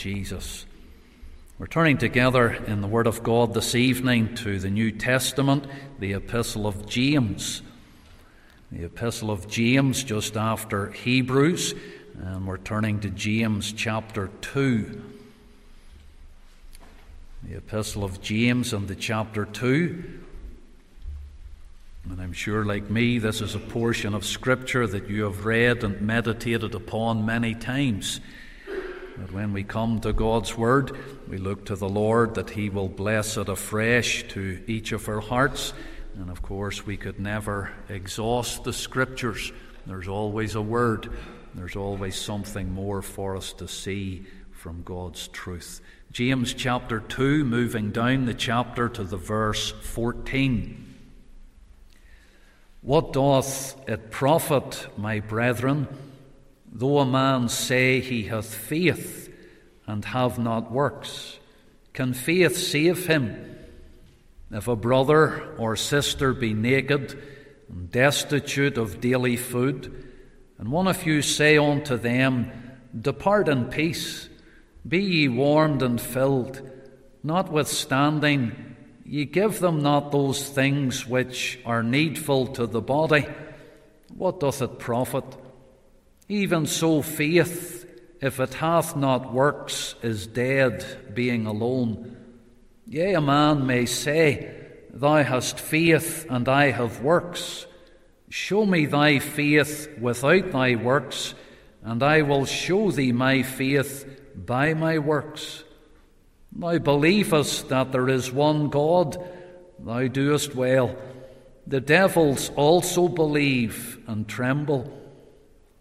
Jesus. We're turning together in the Word of God this evening to the New Testament, the Epistle of James. The Epistle of James, just after Hebrews, and we're turning to James chapter 2. The Epistle of James and the chapter 2. And I'm sure, like me, this is a portion of Scripture that you have read and meditated upon many times. That when we come to God's Word, we look to the Lord that He will bless it afresh to each of our hearts. And of course, we could never exhaust the Scriptures. There's always a word, there's always something more for us to see from God's truth. James chapter 2, moving down the chapter to the verse 14. What doth it profit, my brethren? Though a man say he hath faith and have not works, can faith save him? If a brother or sister be naked and destitute of daily food, and one of you say unto them, Depart in peace, be ye warmed and filled, notwithstanding, ye give them not those things which are needful to the body, what doth it profit? Even so, faith, if it hath not works, is dead, being alone. Yea, a man may say, Thou hast faith, and I have works. Show me thy faith without thy works, and I will show thee my faith by my works. Thou believest that there is one God, thou doest well. The devils also believe and tremble.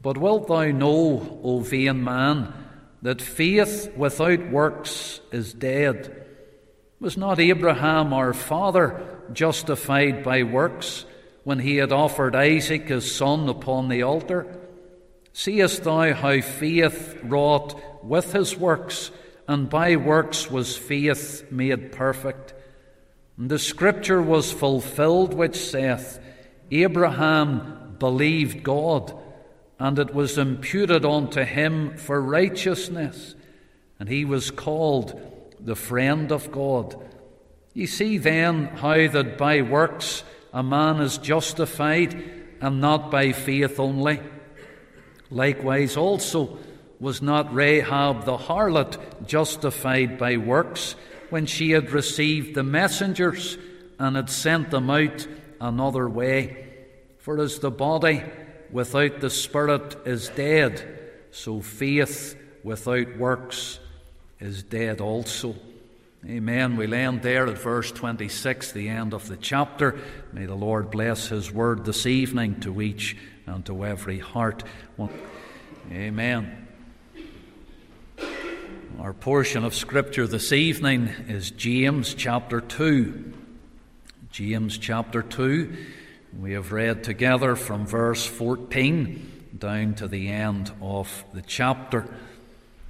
But wilt thou know, O vain man, that faith without works is dead? Was not Abraham our father justified by works when he had offered Isaac his son upon the altar? Seest thou how faith wrought with his works, and by works was faith made perfect? And the scripture was fulfilled which saith, Abraham believed God and it was imputed unto him for righteousness, and he was called the friend of God. You see then how that by works a man is justified, and not by faith only. Likewise, also, was not Rahab the harlot justified by works when she had received the messengers and had sent them out another way? For as the body without the Spirit is dead, so faith without works is dead also. Amen. We'll end there at verse 26, the end of the chapter. May the Lord bless His word this evening to each and to every heart. Amen. Our portion of Scripture this evening is James chapter 2. James chapter 2. We have read together from verse 14 down to the end of the chapter.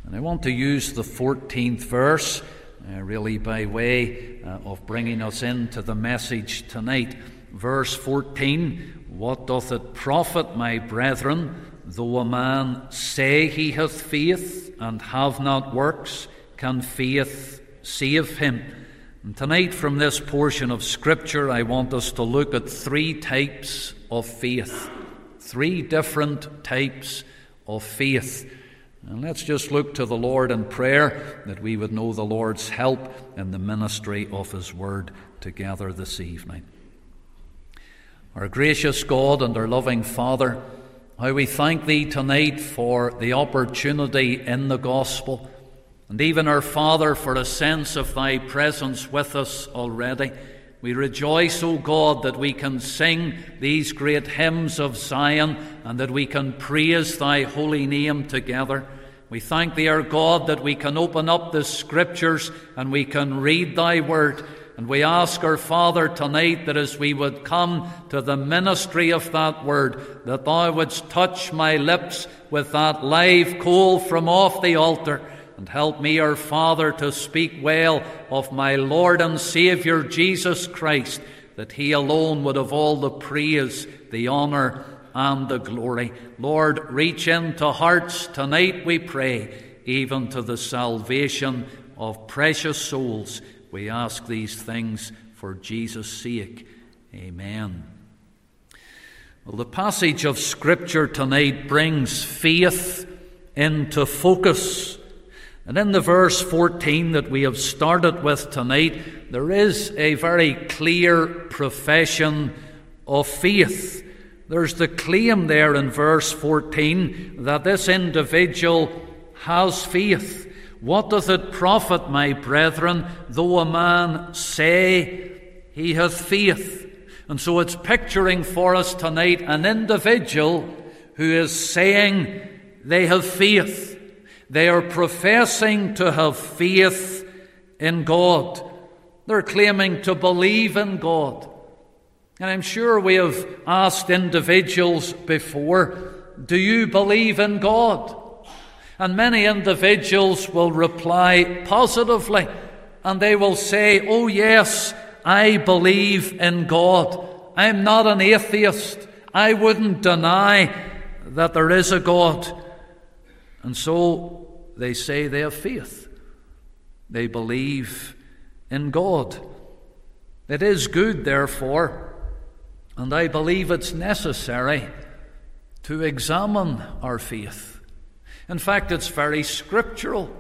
And I want to use the 14th verse uh, really by way uh, of bringing us into the message tonight. Verse 14 What doth it profit, my brethren, though a man say he hath faith and have not works? Can faith save him? And tonight, from this portion of Scripture, I want us to look at three types of faith. Three different types of faith. And let's just look to the Lord in prayer that we would know the Lord's help in the ministry of His Word together this evening. Our gracious God and our loving Father, how we thank Thee tonight for the opportunity in the gospel and even our Father, for a sense of Thy presence with us already. We rejoice, O God, that we can sing these great hymns of Zion and that we can praise Thy holy name together. We thank Thee, our God, that we can open up the Scriptures and we can read Thy Word. And we ask our Father tonight that as we would come to the ministry of that Word, that Thou wouldst touch my lips with that live coal from off the altar and help me, our Father, to speak well of my Lord and Saviour Jesus Christ, that He alone would have all the praise, the honour, and the glory. Lord, reach into hearts tonight, we pray. even to the salvation of precious souls. We ask these things for Jesus' sake. Amen. Well, the passage of Scripture tonight brings faith into focus. And in the verse 14 that we have started with tonight, there is a very clear profession of faith. There's the claim there in verse 14 that this individual has faith. What doth it profit, my brethren, though a man say he hath faith? And so it's picturing for us tonight an individual who is saying they have faith. They are professing to have faith in God. They're claiming to believe in God. And I'm sure we have asked individuals before, Do you believe in God? And many individuals will reply positively and they will say, Oh, yes, I believe in God. I'm not an atheist. I wouldn't deny that there is a God. And so they say they have faith. They believe in God. It is good, therefore, and I believe it's necessary to examine our faith. In fact, it's very scriptural.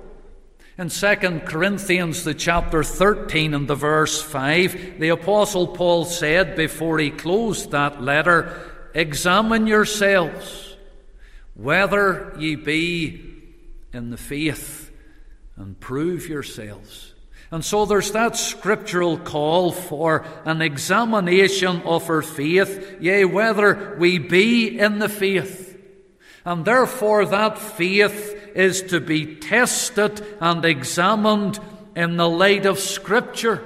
In 2 Corinthians, the chapter 13 and the verse 5, the Apostle Paul said before he closed that letter, Examine yourselves whether ye be in the faith, and prove yourselves. And so there's that scriptural call for an examination of our faith, yea, whether we be in the faith. And therefore that faith is to be tested and examined in the light of Scripture.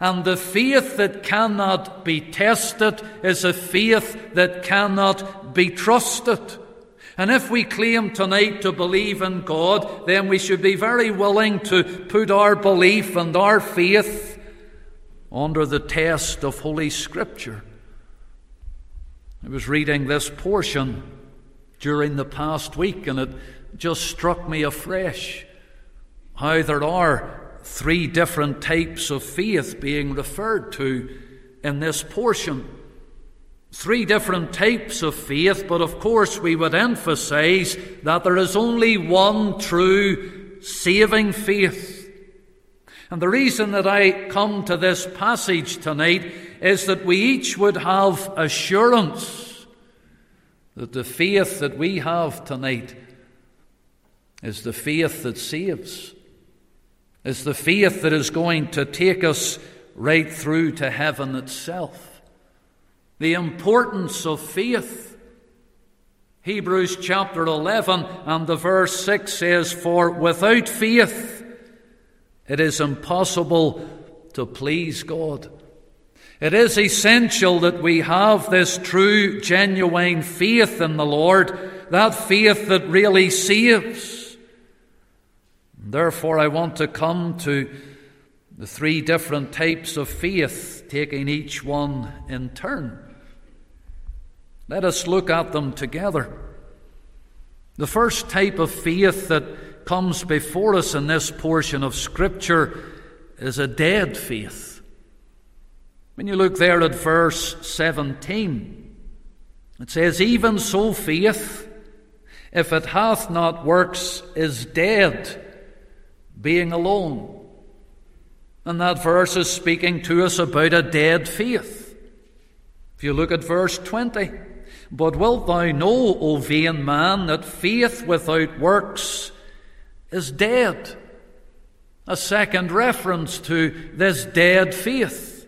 And the faith that cannot be tested is a faith that cannot be trusted. And if we claim tonight to believe in God, then we should be very willing to put our belief and our faith under the test of Holy Scripture. I was reading this portion during the past week, and it just struck me afresh how there are three different types of faith being referred to in this portion. Three different types of faith, but of course we would emphasize that there is only one true saving faith. And the reason that I come to this passage tonight is that we each would have assurance that the faith that we have tonight is the faith that saves, is the faith that is going to take us right through to heaven itself the importance of faith. Hebrews chapter 11 and the verse 6 says, For without faith it is impossible to please God. It is essential that we have this true, genuine faith in the Lord, that faith that really saves. Therefore, I want to come to the three different types of faith, taking each one in turn. Let us look at them together. The first type of faith that comes before us in this portion of Scripture is a dead faith. When you look there at verse 17, it says, Even so faith, if it hath not works, is dead, being alone. And that verse is speaking to us about a dead faith. If you look at verse 20, but wilt thou know, O vain man, that faith without works is dead? A second reference to this dead faith.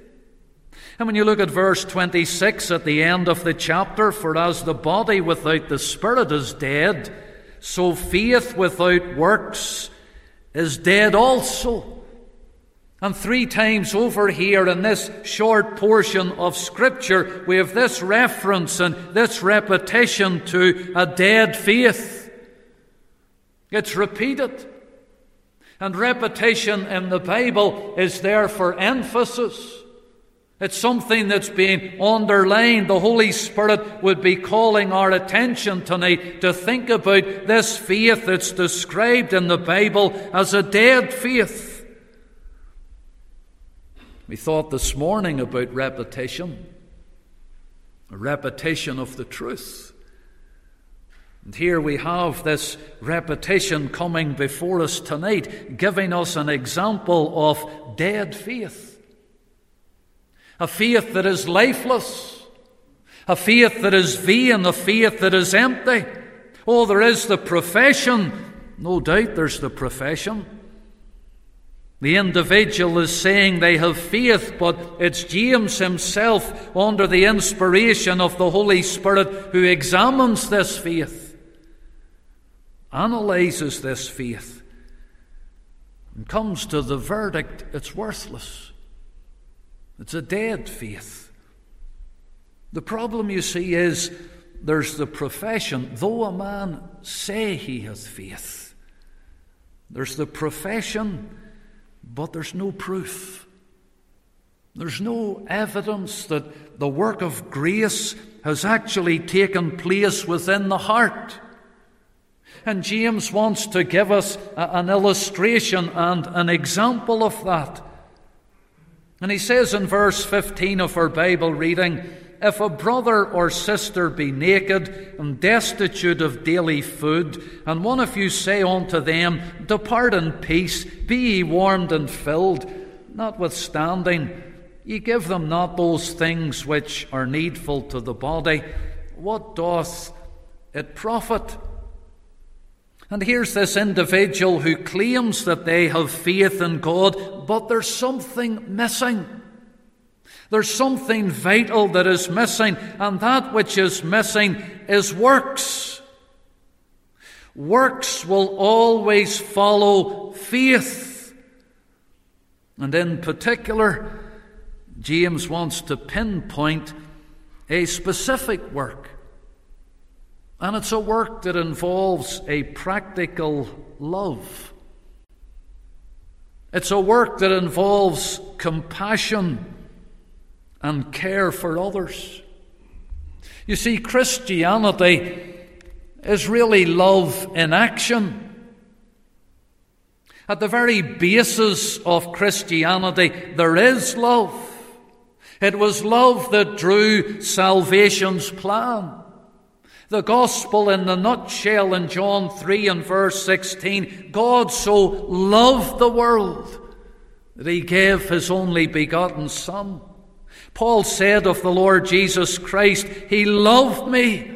And when you look at verse 26 at the end of the chapter, for as the body without the spirit is dead, so faith without works is dead also. And three times over here in this short portion of Scripture, we have this reference and this repetition to a dead faith. It's repeated. And repetition in the Bible is there for emphasis. It's something that's being underlined. The Holy Spirit would be calling our attention tonight to think about this faith that's described in the Bible as a dead faith. We thought this morning about repetition, a repetition of the truth. And here we have this repetition coming before us tonight, giving us an example of dead faith a faith that is lifeless, a faith that is vain, a faith that is empty. Oh, there is the profession. No doubt there's the profession. The individual is saying they have faith, but it's James himself, under the inspiration of the Holy Spirit, who examines this faith, analyzes this faith, and comes to the verdict it's worthless. It's a dead faith. The problem, you see, is there's the profession. Though a man say he has faith, there's the profession, but there's no proof. There's no evidence that the work of grace has actually taken place within the heart. And James wants to give us an illustration and an example of that. And he says in verse 15 of our Bible reading, If a brother or sister be naked and destitute of daily food, and one of you say unto them, Depart in peace, be ye warmed and filled, notwithstanding, ye give them not those things which are needful to the body, what doth it profit? And here's this individual who claims that they have faith in God, but there's something missing. There's something vital that is missing, and that which is missing is works. Works will always follow faith. And in particular, James wants to pinpoint a specific work. And it's a work that involves a practical love. It's a work that involves compassion and care for others. You see, Christianity is really love in action. At the very basis of Christianity, there is love. It was love that drew salvation's plan. The gospel in the nutshell in John 3 and verse 16 God so loved the world that he gave his only begotten Son. Paul said of the Lord Jesus Christ, He loved me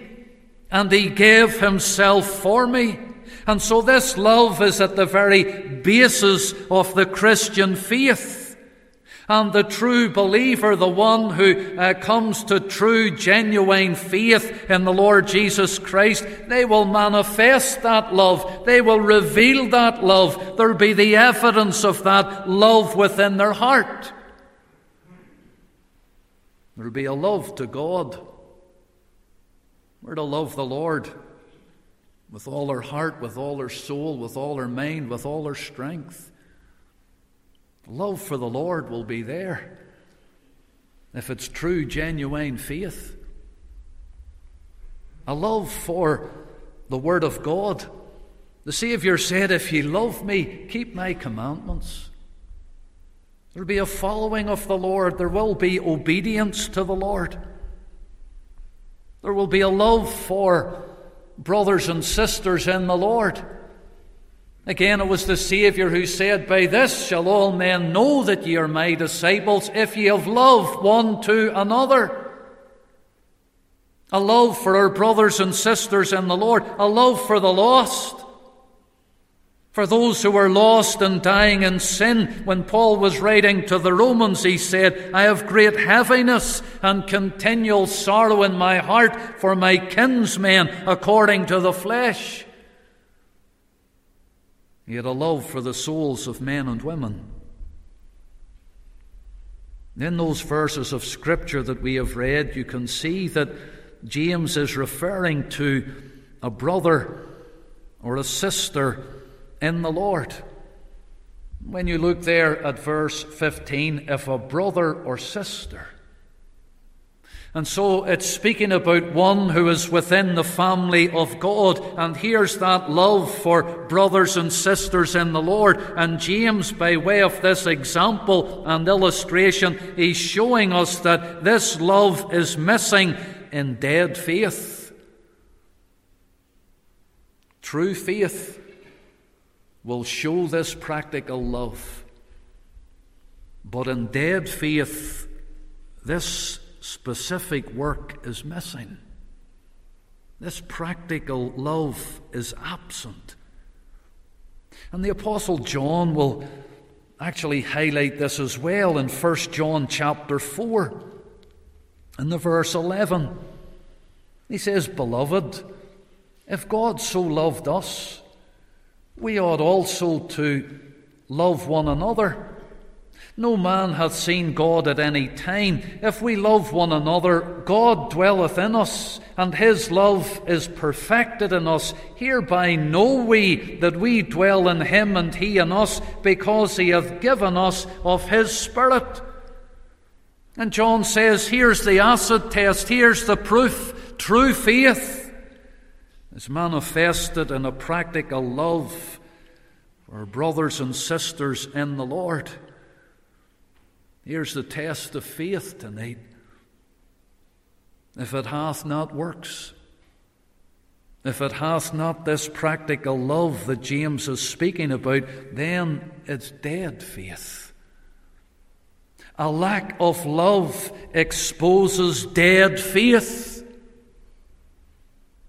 and He gave Himself for me. And so this love is at the very basis of the Christian faith. And the true believer, the one who uh, comes to true, genuine faith in the Lord Jesus Christ, they will manifest that love. They will reveal that love. There'll be the evidence of that love within their heart. There'll be a love to God. We're to love the Lord with all our heart, with all our soul, with all our mind, with all our strength. Love for the Lord will be there if it's true, genuine faith. A love for the Word of God. The Saviour said, If ye love me, keep my commandments. There'll be a following of the Lord. There will be obedience to the Lord. There will be a love for brothers and sisters in the Lord. Again, it was the Saviour who said, By this shall all men know that ye are my disciples, if ye have love one to another. A love for our brothers and sisters in the Lord, a love for the lost. For those who were lost and dying in sin, when Paul was writing to the Romans, he said, I have great heaviness and continual sorrow in my heart for my kinsmen according to the flesh. He had a love for the souls of men and women. In those verses of Scripture that we have read, you can see that James is referring to a brother or a sister in the Lord. When you look there at verse 15, if a brother or sister, And so it's speaking about one who is within the family of God. And here's that love for brothers and sisters in the Lord. And James, by way of this example and illustration, he's showing us that this love is missing in dead faith. True faith will show this practical love. But in dead faith, this specific work is missing. This practical love is absent. And the apostle John will actually highlight this as well in 1 John chapter 4 in the verse 11. He says, "Beloved, if God so loved us, we ought also to love one another." No man hath seen God at any time. If we love one another, God dwelleth in us, and his love is perfected in us. Hereby know we that we dwell in him and he in us, because he hath given us of his Spirit. And John says, here's the acid test, here's the proof. True faith is manifested in a practical love for brothers and sisters in the Lord. Here's the test of faith tonight. If it hath not works, if it hath not this practical love that James is speaking about, then it's dead faith. A lack of love exposes dead faith.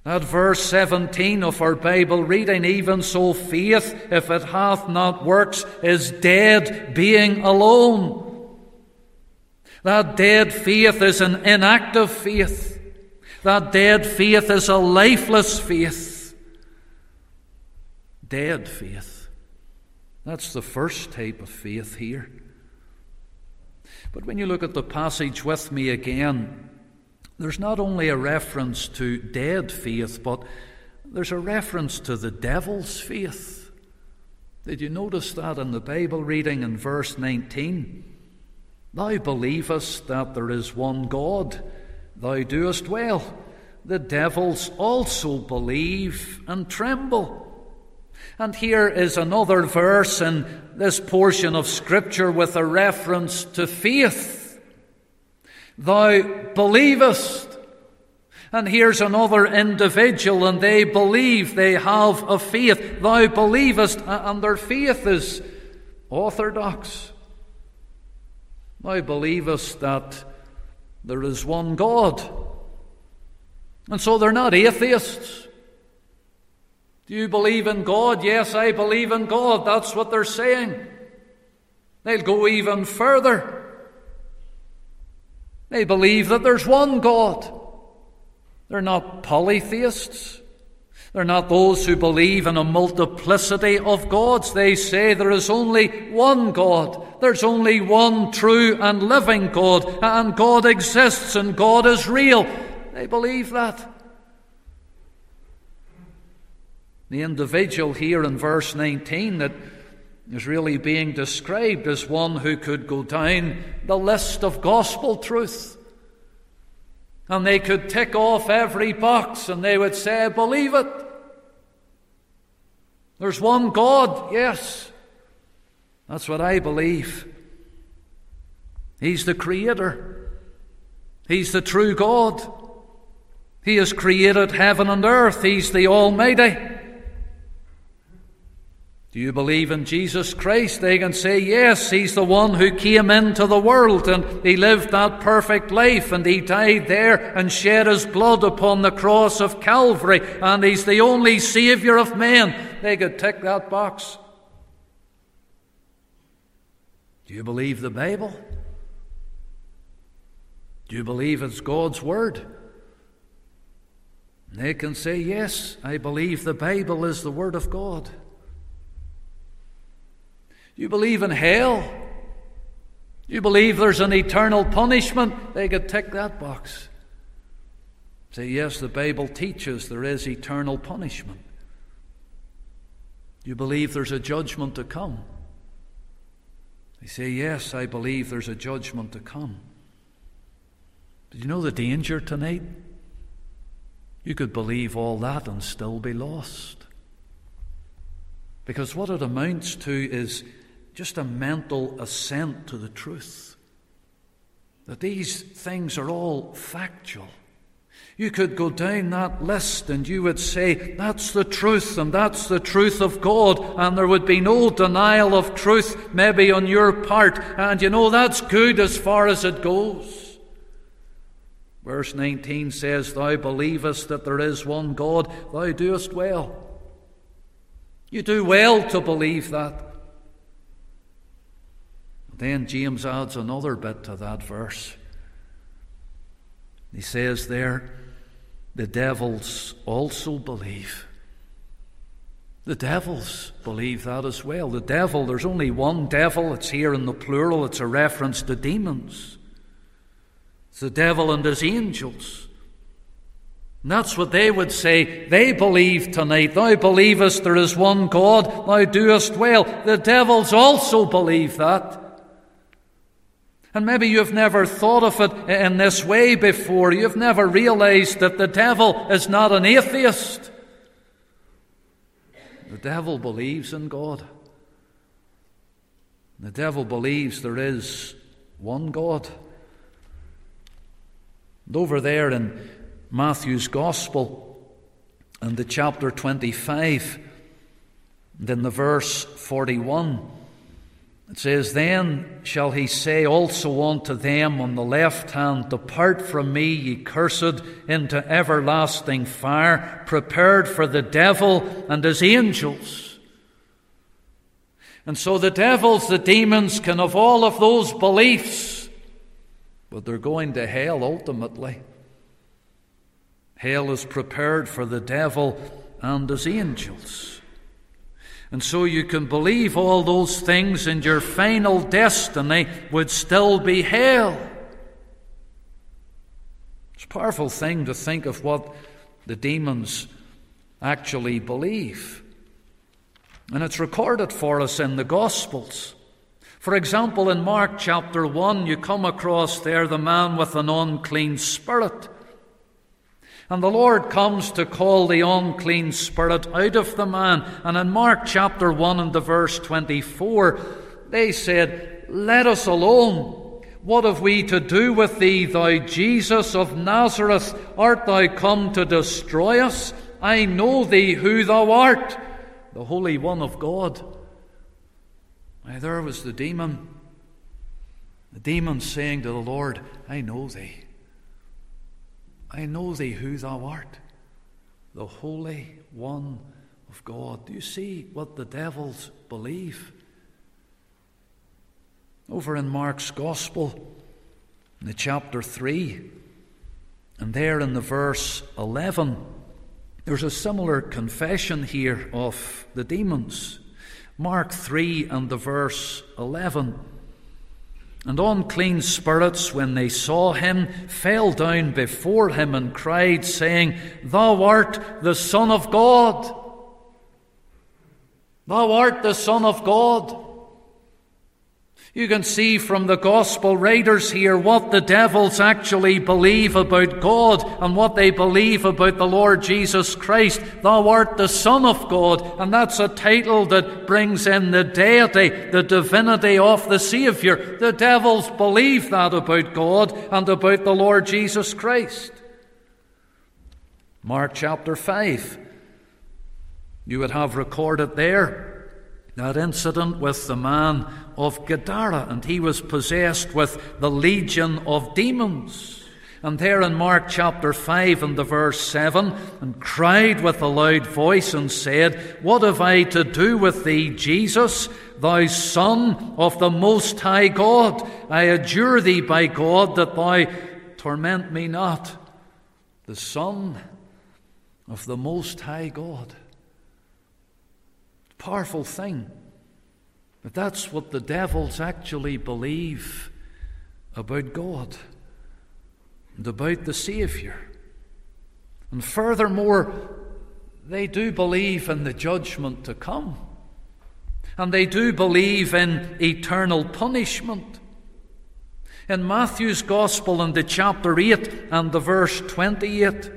That verse 17 of our Bible reading, even so faith, if it hath not works, is dead being alone. That dead faith is an inactive faith. That dead faith is a lifeless faith. Dead faith. That's the first type of faith here. But when you look at the passage with me again, there's not only a reference to dead faith, but there's a reference to the devil's faith. Did you notice that in the Bible reading in verse 19? Thou believest that there is one God, thou doest well. The devils also believe and tremble. And here is another verse in this portion of Scripture with a reference to faith. Thou believest. And here's another individual, and they believe they have a faith. Thou believest, and their faith is orthodox. Thou believest that there is one God. And so they're not atheists. Do you believe in God? Yes, I believe in God. That's what they're saying. They'll go even further. They believe that there's one God. They're not polytheists. They're not those who believe in a multiplicity of gods. They say there is only one God. There's only one true and living God. And God exists and God is real. They believe that. The individual here in verse 19 that is really being described as one who could go down the list of gospel truth. And they could tick off every box and they would say, believe it. There's one God, yes. That's what I believe. He's the Creator, He's the true God. He has created heaven and earth, He's the Almighty. Do you believe in Jesus Christ? They can say, Yes, He's the one who came into the world and He lived that perfect life and He died there and shed His blood upon the cross of Calvary and He's the only Saviour of men. They could tick that box. Do you believe the Bible? Do you believe it's God's Word? And they can say, Yes, I believe the Bible is the Word of God. You believe in hell? You believe there's an eternal punishment? They could tick that box. Say, yes, the Bible teaches there is eternal punishment. You believe there's a judgment to come? They say, yes, I believe there's a judgment to come. Did you know the danger tonight? You could believe all that and still be lost. Because what it amounts to is just a mental assent to the truth. That these things are all factual. You could go down that list and you would say, That's the truth, and that's the truth of God, and there would be no denial of truth, maybe on your part, and you know that's good as far as it goes. Verse 19 says, Thou believest that there is one God, thou doest well. You do well to believe that. Then James adds another bit to that verse. He says there, the devils also believe. The devils believe that as well. The devil, there's only one devil, it's here in the plural, it's a reference to demons. It's the devil and his angels. And that's what they would say. They believe tonight. Thou believest there is one God, thou doest well. The devils also believe that. And maybe you've never thought of it in this way before. You've never realized that the devil is not an atheist. The devil believes in God. The devil believes there is one God. And over there in Matthew's Gospel, in the chapter 25, and in the verse 41, it says, Then shall he say also unto them on the left hand, Depart from me, ye cursed, into everlasting fire, prepared for the devil and his angels. And so the devils, the demons, can have all of those beliefs, but they're going to hell ultimately. Hell is prepared for the devil and his angels. And so you can believe all those things, and your final destiny would still be hell. It's a powerful thing to think of what the demons actually believe. And it's recorded for us in the Gospels. For example, in Mark chapter 1, you come across there the man with an unclean spirit. And the Lord comes to call the unclean spirit out of the man. And in Mark chapter 1 and the verse 24, they said, Let us alone. What have we to do with thee, thou Jesus of Nazareth? Art thou come to destroy us? I know thee who thou art, the Holy One of God. Now, there was the demon. The demon saying to the Lord, I know thee. I know thee who thou art, the Holy One of God. Do you see what the devils believe? Over in Mark's Gospel, in the chapter 3, and there in the verse 11, there's a similar confession here of the demons. Mark 3 and the verse 11. And unclean spirits, when they saw him, fell down before him and cried, saying, Thou art the Son of God. Thou art the Son of God. You can see from the gospel writers here what the devils actually believe about God and what they believe about the Lord Jesus Christ. Thou art the Son of God, and that's a title that brings in the deity, the divinity of the Saviour. The devils believe that about God and about the Lord Jesus Christ. Mark chapter 5. You would have recorded there that incident with the man of Gadara, and he was possessed with the legion of demons. And there in Mark chapter 5 and the verse 7, and cried with a loud voice and said, What have I to do with thee, Jesus, thou Son of the Most High God? I adjure thee by God that thou torment me not. The Son of the Most High God. Powerful thing. But that's what the devils actually believe about God and about the Saviour. And furthermore, they do believe in the judgment to come. And they do believe in eternal punishment. In Matthew's Gospel, in the chapter 8 and the verse 28,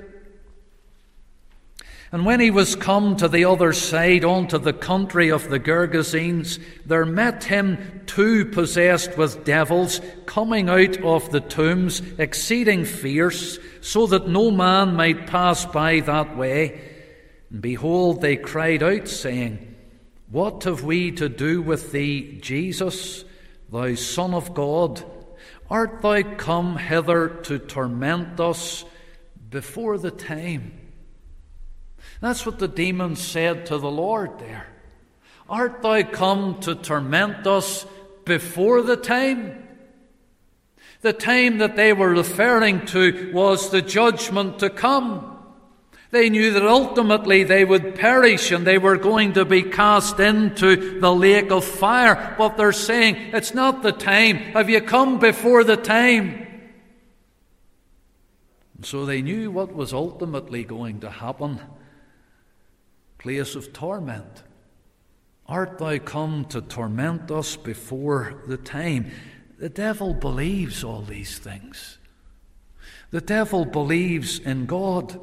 and when he was come to the other side, unto the country of the Gergesenes, there met him two possessed with devils, coming out of the tombs, exceeding fierce, so that no man might pass by that way. And behold, they cried out, saying, What have we to do with thee, Jesus, thou Son of God? Art thou come hither to torment us before the time? That's what the demons said to the Lord there. Art thou come to torment us before the time? The time that they were referring to was the judgment to come. They knew that ultimately they would perish and they were going to be cast into the lake of fire. But they're saying, it's not the time. Have you come before the time? so they knew what was ultimately going to happen place of torment. Art thou come to torment us before the time? The devil believes all these things. The devil believes in God,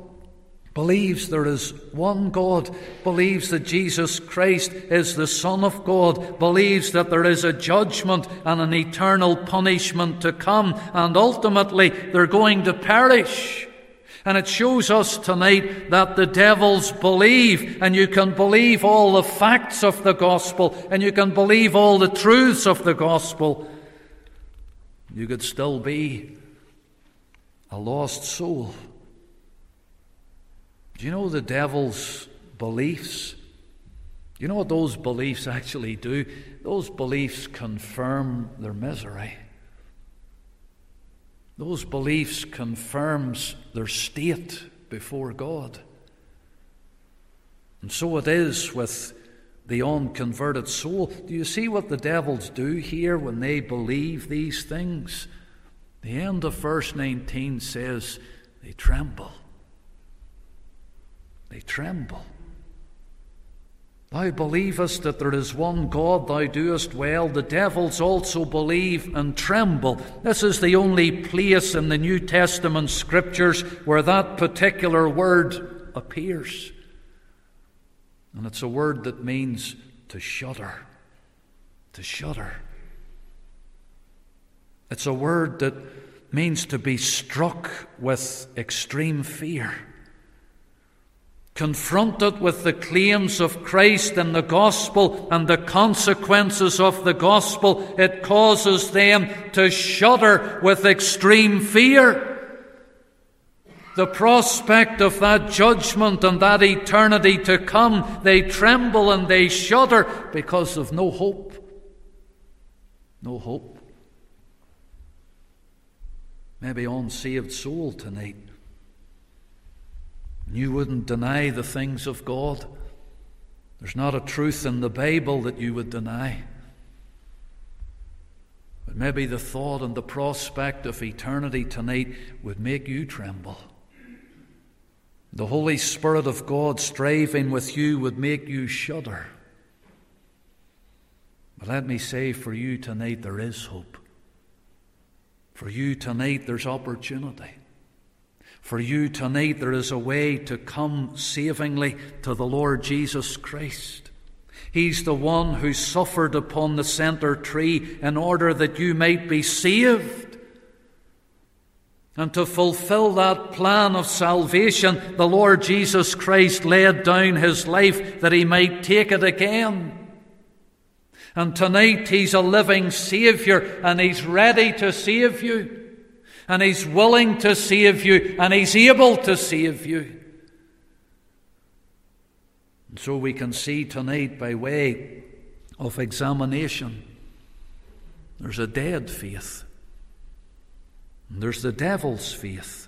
believes there is one God, believes that Jesus Christ is the Son of God, believes that there is a judgment and an eternal punishment to come, and ultimately they're going to perish. And it shows us tonight that the devils believe, and you can believe all the facts of the gospel, and you can believe all the truths of the gospel. You could still be a lost soul. Do you know the devil's beliefs? You know what those beliefs actually do? Those beliefs confirm their misery. Those beliefs confirms their state before God. And so it is with the unconverted soul. Do you see what the devils do here when they believe these things? The end of verse 19 says they tremble. They tremble. Thou believest that there is one God, thou doest well. The devils also believe and tremble. This is the only place in the New Testament scriptures where that particular word appears. And it's a word that means to shudder. To shudder. It's a word that means to be struck with extreme fear confronted with the claims of Christ and the gospel and the consequences of the gospel, it causes them to shudder with extreme fear. The prospect of that judgment and that eternity to come, they tremble and they shudder because of no hope. No hope. Maybe unsaved soul tonight you wouldn't deny the things of God. There's not a truth in the Bible that you would deny. But maybe the thought and the prospect of eternity tonight would make you tremble. The Holy Spirit of God striving with you would make you shudder. But let me say for you tonight, there is hope. For you tonight, there's opportunity. For you tonight, there is a way to come savingly to the Lord Jesus Christ. He's the one who suffered upon the center tree in order that you might be saved. And to fulfill that plan of salvation, the Lord Jesus Christ laid down his life that he might take it again. And tonight he's a living Saviour and he's ready to save you and He's willing to save you, and He's able to save you. And so we can see tonight, by way of examination, there's a dead faith, and there's the devil's faith.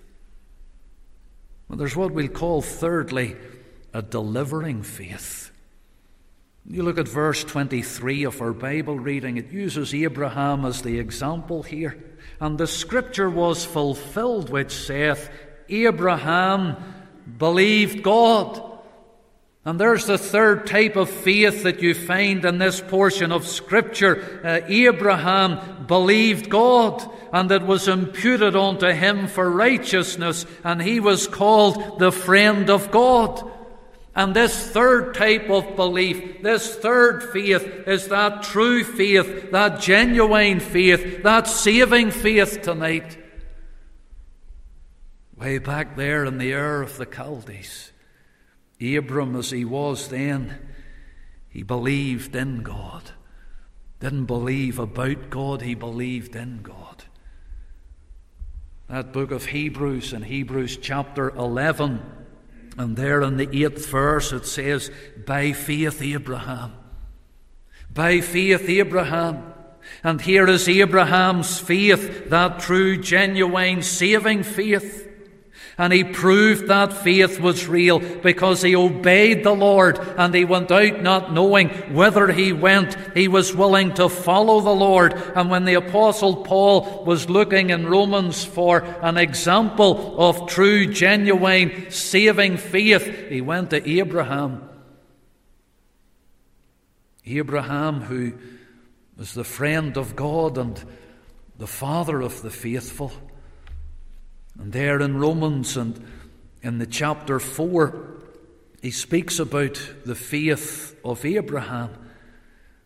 And there's what we'll call, thirdly, a delivering faith. You look at verse 23 of our Bible reading, it uses Abraham as the example here. And the scripture was fulfilled, which saith, Abraham believed God, And there's the third type of faith that you find in this portion of Scripture. Uh, Abraham believed God, and it was imputed unto him for righteousness, and he was called the friend of God. And this third type of belief, this third faith, is that true faith, that genuine faith, that saving faith tonight. Way back there in the Ur of the Chaldees. Abram, as he was then, he believed in God. Didn't believe about God, he believed in God. That book of Hebrews, in Hebrews chapter 11, and there in the eighth verse it says, By faith Abraham. By faith Abraham. And here is Abraham's faith, that true, genuine, saving faith. And he proved that faith was real because he obeyed the Lord and he went out not knowing whither he went. He was willing to follow the Lord. And when the Apostle Paul was looking in Romans for an example of true, genuine, saving faith, he went to Abraham. Abraham, who was the friend of God and the father of the faithful. And there in Romans and in the chapter 4, he speaks about the faith of Abraham.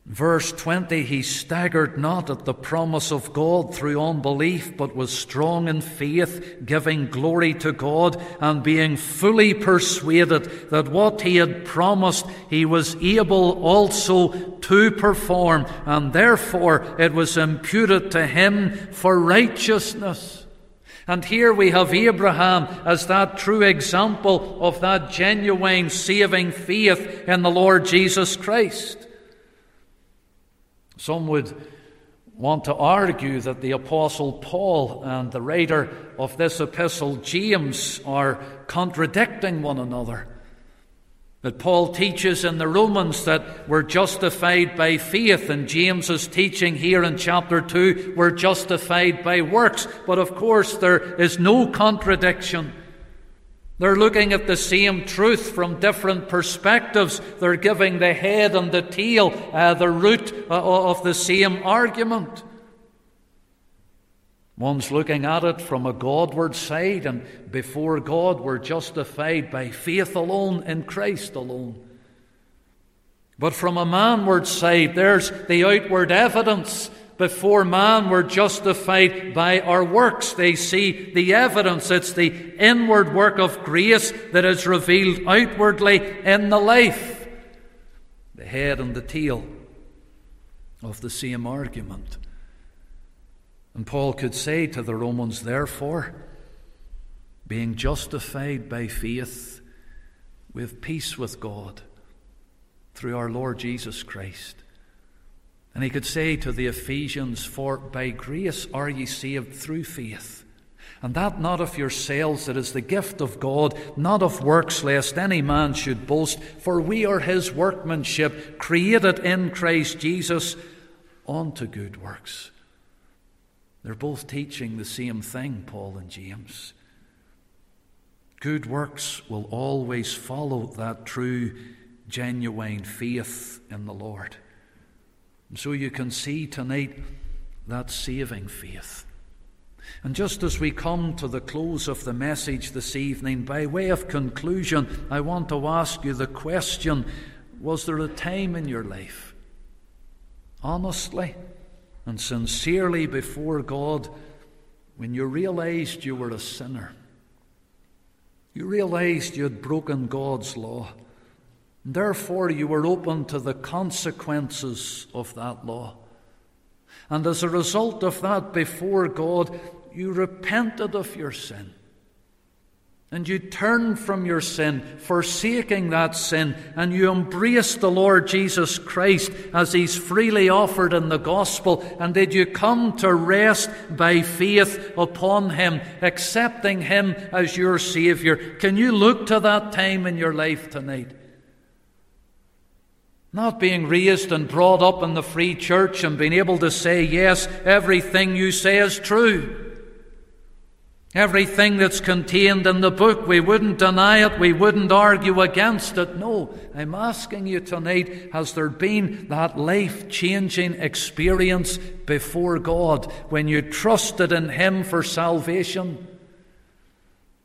Verse 20, he staggered not at the promise of God through unbelief, but was strong in faith, giving glory to God, and being fully persuaded that what he had promised he was able also to perform, and therefore it was imputed to him for righteousness. And here we have Abraham as that true example of that genuine saving faith in the Lord Jesus Christ. Some would want to argue that the Apostle Paul and the writer of this epistle, James, are contradicting one another. That Paul teaches in the Romans that we're justified by faith, and James is teaching here in chapter 2 we're justified by works. But of course, there is no contradiction. They're looking at the same truth from different perspectives. They're giving the head and the tail, uh, the root uh, of the same argument. One's looking at it from a Godward side, and before God, we're justified by faith alone in Christ alone. But from a manward side, there's the outward evidence. Before man, we're justified by our works. They see the evidence. It's the inward work of grace that is revealed outwardly in the life. The head and the tail of the same argument. And Paul could say to the Romans, therefore, being justified by faith, we have peace with God through our Lord Jesus Christ. And he could say to the Ephesians, For by grace are ye saved through faith. And that not of yourselves, it is the gift of God, not of works, lest any man should boast. For we are his workmanship, created in Christ Jesus unto good works they're both teaching the same thing, Paul and James. Good works will always follow that true, genuine faith in the Lord. And so you can see tonight that saving faith. And just as we come to the close of the message this evening, by way of conclusion, I want to ask you the question Was there a time in your life, honestly, and sincerely before God when you realized you were a sinner. You realized you had broken God's law. And therefore, you were open to the consequences of that law. And as a result of that, before God, you repented of your sin and you turn from your sin, forsaking that sin, and you embrace the Lord Jesus Christ as He's freely offered in the gospel, and did you come to rest by faith upon Him, accepting Him as your Saviour? Can you look to that time in your life tonight? Not being raised and brought up in the free church and being able to say, yes, everything you say is true. Everything that's contained in the book, we wouldn't deny it, we wouldn't argue against it. No, I'm asking you tonight has there been that life changing experience before God when you trusted in Him for salvation?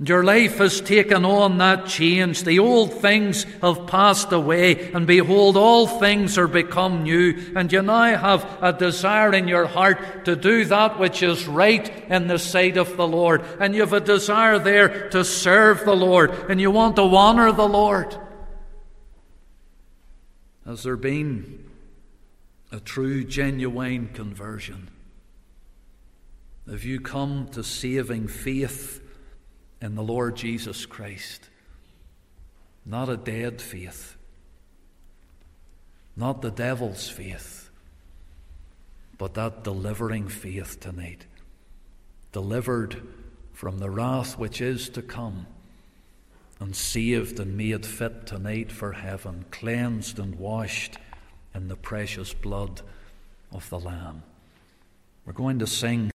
Your life has taken on that change. The old things have passed away, and behold, all things are become new. And you now have a desire in your heart to do that which is right in the sight of the Lord. And you have a desire there to serve the Lord, and you want to honor the Lord. Has there been a true, genuine conversion? Have you come to saving faith? In the Lord Jesus Christ. Not a dead faith, not the devil's faith, but that delivering faith tonight. Delivered from the wrath which is to come, and saved and made fit tonight for heaven, cleansed and washed in the precious blood of the Lamb. We're going to sing.